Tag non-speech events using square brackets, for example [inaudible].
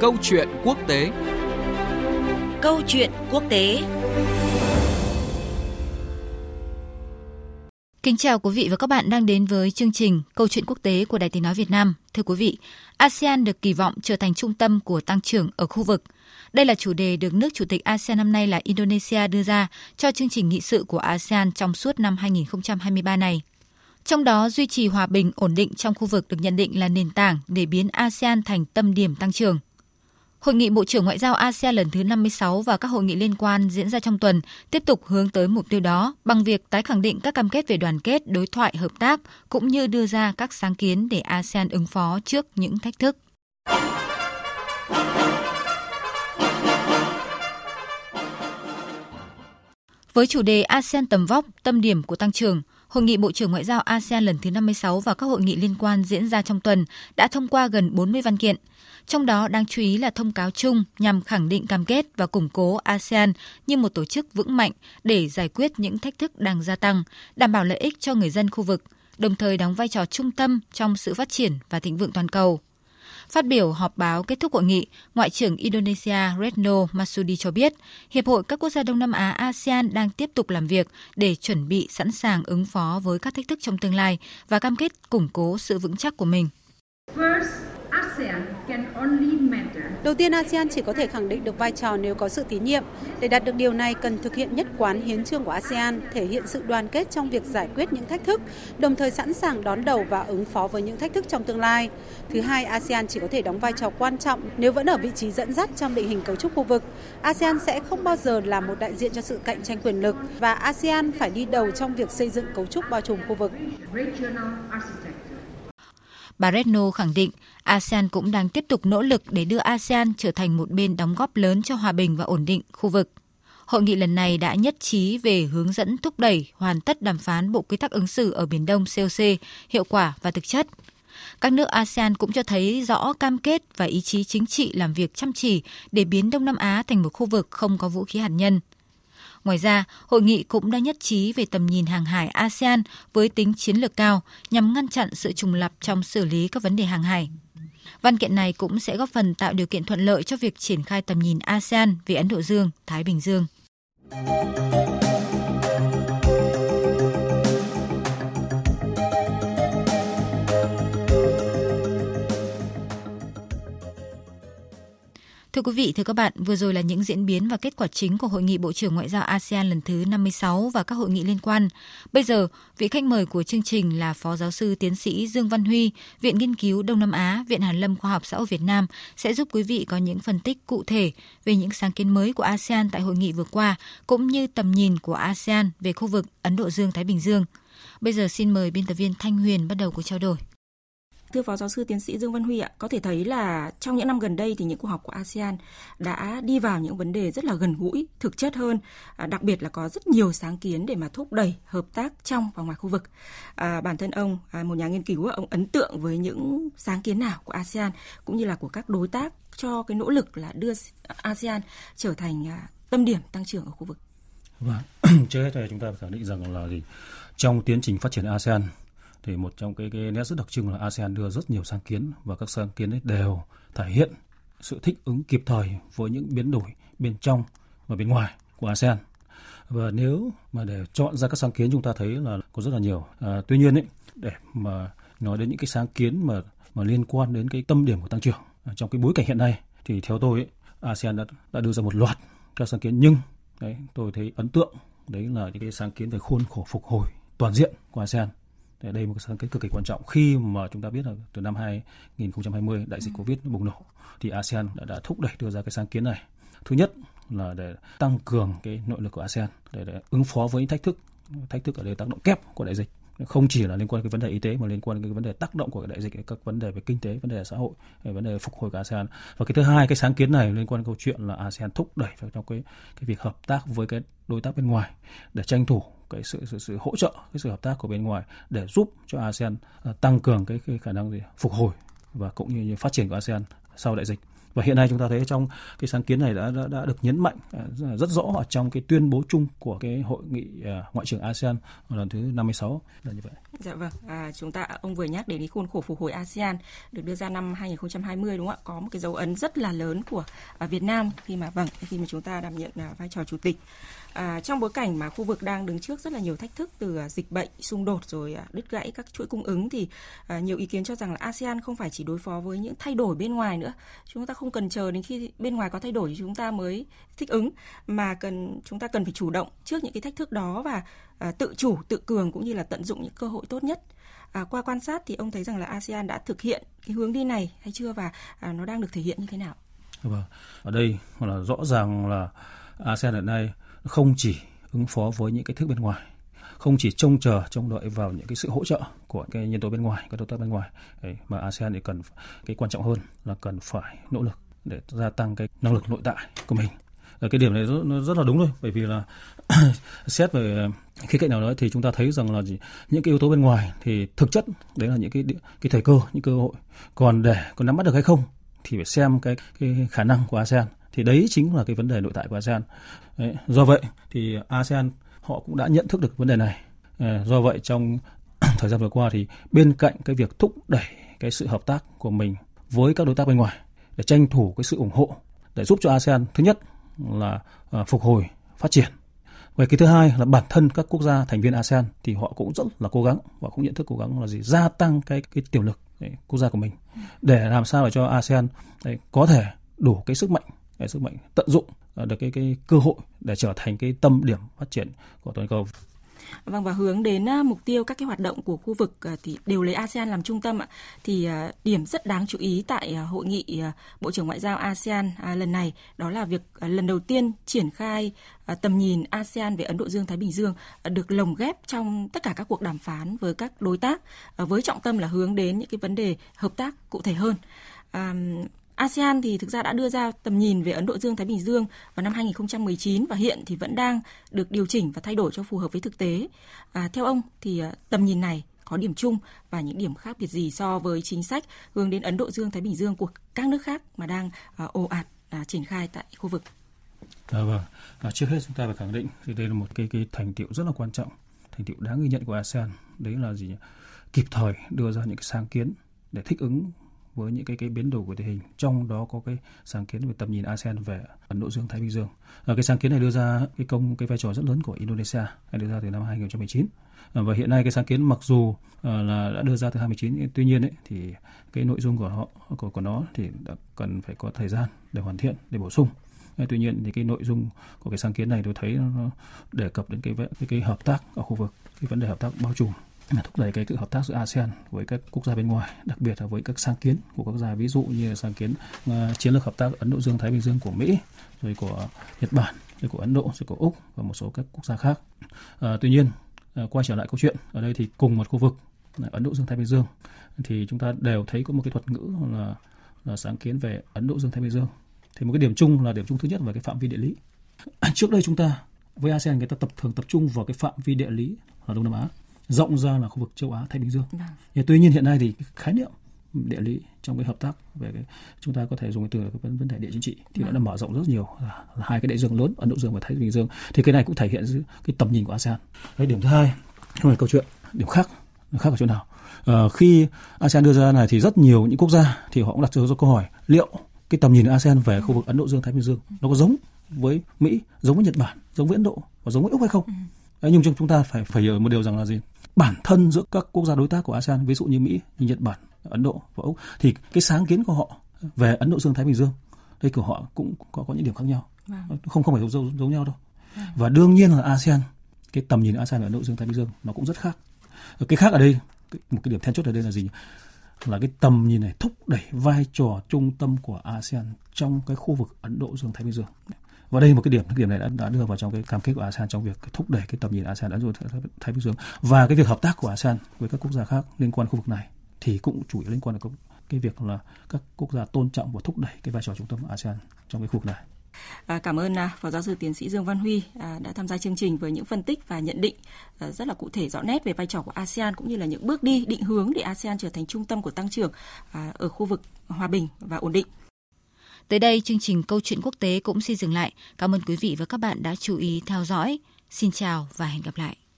Câu chuyện quốc tế Câu chuyện quốc tế Kính chào quý vị và các bạn đang đến với chương trình Câu chuyện quốc tế của Đài Tiếng Nói Việt Nam. Thưa quý vị, ASEAN được kỳ vọng trở thành trung tâm của tăng trưởng ở khu vực. Đây là chủ đề được nước chủ tịch ASEAN năm nay là Indonesia đưa ra cho chương trình nghị sự của ASEAN trong suốt năm 2023 này. Trong đó, duy trì hòa bình ổn định trong khu vực được nhận định là nền tảng để biến ASEAN thành tâm điểm tăng trưởng. Hội nghị Bộ trưởng Ngoại giao ASEAN lần thứ 56 và các hội nghị liên quan diễn ra trong tuần tiếp tục hướng tới mục tiêu đó bằng việc tái khẳng định các cam kết về đoàn kết, đối thoại, hợp tác cũng như đưa ra các sáng kiến để ASEAN ứng phó trước những thách thức. Với chủ đề ASEAN tầm vóc, tâm điểm của tăng trưởng, Hội nghị Bộ trưởng Ngoại giao ASEAN lần thứ 56 và các hội nghị liên quan diễn ra trong tuần đã thông qua gần 40 văn kiện. Trong đó đáng chú ý là thông cáo chung nhằm khẳng định cam kết và củng cố ASEAN như một tổ chức vững mạnh để giải quyết những thách thức đang gia tăng, đảm bảo lợi ích cho người dân khu vực, đồng thời đóng vai trò trung tâm trong sự phát triển và thịnh vượng toàn cầu. Phát biểu họp báo kết thúc hội nghị, Ngoại trưởng Indonesia Retno Masudi cho biết, Hiệp hội các quốc gia Đông Nam Á ASEAN đang tiếp tục làm việc để chuẩn bị sẵn sàng ứng phó với các thách thức trong tương lai và cam kết củng cố sự vững chắc của mình. First, Đầu tiên, ASEAN chỉ có thể khẳng định được vai trò nếu có sự tín nhiệm. Để đạt được điều này, cần thực hiện nhất quán hiến trương của ASEAN, thể hiện sự đoàn kết trong việc giải quyết những thách thức, đồng thời sẵn sàng đón đầu và ứng phó với những thách thức trong tương lai. Thứ hai, ASEAN chỉ có thể đóng vai trò quan trọng nếu vẫn ở vị trí dẫn dắt trong định hình cấu trúc khu vực. ASEAN sẽ không bao giờ là một đại diện cho sự cạnh tranh quyền lực và ASEAN phải đi đầu trong việc xây dựng cấu trúc bao trùm khu vực. Bà Redno khẳng định ASEAN cũng đang tiếp tục nỗ lực để đưa ASEAN trở thành một bên đóng góp lớn cho hòa bình và ổn định khu vực. Hội nghị lần này đã nhất trí về hướng dẫn thúc đẩy hoàn tất đàm phán Bộ Quy tắc ứng xử ở Biển Đông COC hiệu quả và thực chất. Các nước ASEAN cũng cho thấy rõ cam kết và ý chí chính trị làm việc chăm chỉ để biến Đông Nam Á thành một khu vực không có vũ khí hạt nhân – Ngoài ra, hội nghị cũng đã nhất trí về tầm nhìn hàng hải ASEAN với tính chiến lược cao nhằm ngăn chặn sự trùng lập trong xử lý các vấn đề hàng hải. Văn kiện này cũng sẽ góp phần tạo điều kiện thuận lợi cho việc triển khai tầm nhìn ASEAN về Ấn Độ Dương, Thái Bình Dương. Thưa quý vị, thưa các bạn, vừa rồi là những diễn biến và kết quả chính của Hội nghị Bộ trưởng Ngoại giao ASEAN lần thứ 56 và các hội nghị liên quan. Bây giờ, vị khách mời của chương trình là Phó Giáo sư Tiến sĩ Dương Văn Huy, Viện Nghiên cứu Đông Nam Á, Viện Hàn lâm Khoa học Xã hội Việt Nam sẽ giúp quý vị có những phân tích cụ thể về những sáng kiến mới của ASEAN tại hội nghị vừa qua, cũng như tầm nhìn của ASEAN về khu vực Ấn Độ Dương-Thái Bình Dương. Bây giờ xin mời biên tập viên Thanh Huyền bắt đầu cuộc trao đổi. Thưa Phó Giáo sư Tiến sĩ Dương Văn Huy ạ, có thể thấy là trong những năm gần đây thì những cuộc họp của ASEAN đã đi vào những vấn đề rất là gần gũi, thực chất hơn, à, đặc biệt là có rất nhiều sáng kiến để mà thúc đẩy hợp tác trong và ngoài khu vực. À, bản thân ông, à, một nhà nghiên cứu, ông ấn tượng với những sáng kiến nào của ASEAN cũng như là của các đối tác cho cái nỗ lực là đưa ASEAN trở thành à, tâm điểm tăng trưởng ở khu vực. Vâng, [clears throat] trước hết thì chúng ta phải khẳng định rằng là gì trong tiến trình phát triển ASEAN thì một trong cái, cái nét rất đặc trưng là ASEAN đưa rất nhiều sáng kiến và các sáng kiến ấy đều thể hiện sự thích ứng kịp thời với những biến đổi bên trong và bên ngoài của ASEAN. Và nếu mà để chọn ra các sáng kiến chúng ta thấy là có rất là nhiều. À, tuy nhiên ấy, để mà nói đến những cái sáng kiến mà mà liên quan đến cái tâm điểm của tăng trưởng trong cái bối cảnh hiện nay thì theo tôi ấy, ASEAN đã, đã đưa ra một loạt các sáng kiến nhưng đấy tôi thấy ấn tượng đấy là những cái sáng kiến về khuôn khổ phục hồi toàn diện của ASEAN đây là một cái sáng kiến cực kỳ quan trọng khi mà chúng ta biết là từ năm 2020 đại dịch ừ. Covid bùng nổ thì ASEAN đã, đã thúc đẩy đưa ra cái sáng kiến này. Thứ nhất là để tăng cường cái nội lực của ASEAN để, để ứng phó với những thách thức thách thức ở đây tác động kép của đại dịch không chỉ là liên quan đến cái vấn đề y tế mà liên quan đến cái vấn đề tác động của đại dịch các vấn đề về kinh tế vấn đề xã hội vấn đề phục hồi của ASEAN và cái thứ hai cái sáng kiến này liên quan đến câu chuyện là ASEAN thúc đẩy trong cái cái việc hợp tác với cái đối tác bên ngoài để tranh thủ cái sự sự, sự hỗ trợ cái sự hợp tác của bên ngoài để giúp cho ASEAN ờ, tăng cường cái, cái khả năng gì phục hồi và cũng như, như phát triển của ASEAN sau đại dịch và hiện nay chúng ta thấy trong cái sáng kiến này đã đã, đã được nhấn mạnh ờ, rất rõ ở trong cái tuyên bố chung của cái hội nghị ờ, ngoại trưởng ASEAN lần thứ 56 là như vậy. Dạ vâng, à, chúng ta ông vừa nhắc đến cái khuôn khổ phục hồi ASEAN được đưa ra năm 2020 đúng không ạ? Có một cái dấu ấn rất là lớn của à, Việt Nam khi mà vâng khi mà chúng ta đảm nhận à, vai trò chủ tịch. À, trong bối cảnh mà khu vực đang đứng trước rất là nhiều thách thức từ à, dịch bệnh, xung đột rồi à, đứt gãy các chuỗi cung ứng thì à, nhiều ý kiến cho rằng là ASEAN không phải chỉ đối phó với những thay đổi bên ngoài nữa. Chúng ta không cần chờ đến khi bên ngoài có thay đổi thì chúng ta mới thích ứng mà cần chúng ta cần phải chủ động trước những cái thách thức đó và à, tự chủ, tự cường cũng như là tận dụng những cơ hội tốt nhất. À, qua quan sát thì ông thấy rằng là ASEAN đã thực hiện cái hướng đi này hay chưa và à, nó đang được thể hiện như thế nào? Vâng, ở đây là rõ ràng là ASEAN hiện nay không chỉ ứng phó với những cái thước thức bên ngoài không chỉ trông chờ trông đợi vào những cái sự hỗ trợ của cái nhân tố bên ngoài các đối tác bên ngoài Đấy, mà ASEAN thì cần cái quan trọng hơn là cần phải nỗ lực để gia tăng cái năng lực nội tại của mình Ờ, cái điểm này rất, nó rất là đúng thôi bởi vì là [clears throat] xét về ờ, khía cạnh nào đó thì chúng ta thấy rằng là gì những cái yếu tố bên ngoài thì thực chất đấy là những cái cái thời cơ những cơ hội. Còn để còn nắm bắt được hay không thì phải xem cái cái khả năng của ASEAN. Thì đấy chính là cái vấn đề nội tại của ASEAN. Đấy, do vậy thì ASEAN họ cũng đã nhận thức được vấn đề này. Ờ, do vậy trong [clears throat] thời gian vừa qua thì bên cạnh cái việc thúc đẩy cái sự hợp tác của mình với các đối tác bên ngoài để tranh thủ cái sự ủng hộ để giúp cho ASEAN thứ nhất là ờ, phục hồi phát triển về cái thứ hai là bản thân các quốc gia thành viên ASEAN thì họ cũng rất là cố gắng và cũng nhận thức cố gắng là gì gia tăng cái cái tiềm lực đấy, quốc gia của mình để làm sao để cho ASEAN đấy, có thể đủ cái sức mạnh cái sức mạnh tận dụng ờ, được cái cái cơ hội để trở thành cái tâm điểm phát triển của toàn cầu. Vâng và hướng đến à, mục tiêu các cái hoạt động của khu vực à, thì đều lấy ASEAN làm trung tâm ạ. Thì à, điểm rất đáng chú ý tại hội nghị Bộ trưởng Ngoại giao ASEAN lần này, đó là việc lần đầu tiên triển khai tầm nhìn ASEAN về Ấn Độ Dương Thái Bình Dương được lồng ghép trong tất cả các cuộc đàm phán với các đối tác với trọng tâm là hướng đến những cái vấn đề hợp tác cụ thể hơn. ASEAN thì thực ra đã đưa ra tầm nhìn về Ấn Độ Dương Thái Bình Dương vào năm 2019 và hiện thì vẫn đang được điều chỉnh và thay đổi cho phù hợp với thực tế. À, theo ông thì à, tầm nhìn này có điểm chung và những điểm khác biệt gì so với chính sách hướng đến Ấn Độ Dương Thái Bình Dương của các nước khác mà đang à, ồ ạt à, triển khai tại khu vực? À, vâng. À, trước hết chúng ta phải khẳng định thì đây là một cái cái thành tiệu rất là quan trọng, thành tiệu đáng ghi nhận của ASEAN. Đấy là gì? Kịp thời đưa ra những cái sáng kiến để thích ứng với những cái cái biến đổi của tình hình. Trong đó có cái sáng kiến về tầm nhìn ASEAN về Ấn Độ Dương Thái Bình Dương. À, cái sáng kiến này đưa ra cái công cái vai trò rất lớn của Indonesia đưa ra từ năm 2019 ờ, và hiện nay cái sáng kiến mặc dù à, là đã đưa ra từ 2019 tuy nhiên ấy, thì cái nội dung của họ của của nó thì đã cần phải có thời gian để hoàn thiện để bổ sung. Tuy nhiên thì cái nội dung của cái sáng kiến này tôi thấy nó đề cập đến cái cái, cái hợp tác ở khu vực cái vấn đề hợp tác bao trùm thúc đẩy cái sự hợp tác giữa ASEAN với các quốc gia bên ngoài, đặc biệt là với các sáng kiến của các quốc gia ví dụ như sáng kiến uh, chiến lược hợp tác Ấn Độ Dương Thái Bình Dương của Mỹ, rồi của Nhật Bản, rồi của Ấn Độ, rồi của Úc và một số các quốc gia khác. Uh, tuy nhiên uh, quay trở lại câu chuyện ở đây thì cùng một khu vực Ấn Độ Dương Thái Bình Dương thì chúng ta đều thấy có một cái thuật ngữ là là sáng kiến về Ấn Độ Dương Thái Bình Dương. Thì một cái điểm chung là điểm chung thứ nhất về cái phạm vi địa lý. [clears throat] Trước đây chúng ta với ASEAN người ta tập thường tập trung vào cái phạm vi địa lý ở Đông Nam Á rộng ra là khu vực châu Á Thái Bình Dương. Vâng. Tuy nhiên hiện nay thì cái khái niệm địa lý trong cái hợp tác về cái chúng ta có thể dùng cái từ cái vấn đề địa chính trị thì vâng. nó đã mở rộng rất nhiều là, là hai cái đại dương lớn Ấn Độ Dương và Thái Bình Dương thì cái này cũng thể hiện cái tầm nhìn của ASEAN. Cái điểm thứ hai không phải câu chuyện điểm khác khác ở chỗ nào à, khi ASEAN đưa ra này thì rất nhiều những quốc gia thì họ cũng đặt ra câu hỏi liệu cái tầm nhìn ASEAN về khu vực Ấn Độ Dương Thái Bình Dương nó có giống với Mỹ giống với Nhật Bản giống với Ấn Độ và giống với Úc hay không? Ừ. nhưng chúng ta phải phải hiểu một điều rằng là gì bản thân giữa các quốc gia đối tác của ASEAN ví dụ như Mỹ, như Nhật Bản, Ấn Độ và Úc thì cái sáng kiến của họ về Ấn Độ Dương Thái Bình Dương đây của họ cũng có có những điểm khác nhau. Vâng. không không phải giống, giống, giống nhau đâu. Vâng. và đương nhiên là ASEAN cái tầm nhìn ASEAN về Ấn Độ Dương Thái Bình Dương nó cũng rất khác. Cái khác ở đây một cái điểm then chốt ở đây là gì là cái tầm nhìn này thúc đẩy vai trò trung tâm của ASEAN trong cái khu vực Ấn Độ Dương Thái Bình Dương và đây một cái điểm cái điểm này đã, đã đưa vào trong cái cam kết của ASEAN trong việc thúc đẩy cái tầm nhìn ASEAN Ấn Độ Thái Bình Dương và cái việc hợp tác của ASEAN với các quốc gia khác liên quan khu vực này thì cũng chủ yếu liên quan đến cái việc là các quốc gia tôn trọng và thúc đẩy cái vai trò trung tâm ASEAN trong cái khu vực này. À, cảm ơn à, Phó Giáo sư Tiến sĩ Dương Văn Huy à, đã tham gia chương trình với những phân tích và nhận định à, rất là cụ thể rõ nét về vai trò của ASEAN cũng như là những bước đi định hướng để ASEAN trở thành trung tâm của tăng trưởng à, ở khu vực hòa bình và ổn định. Tới đây, chương trình Câu chuyện quốc tế cũng xin dừng lại. Cảm ơn quý vị và các bạn đã chú ý theo dõi. Xin chào và hẹn gặp lại.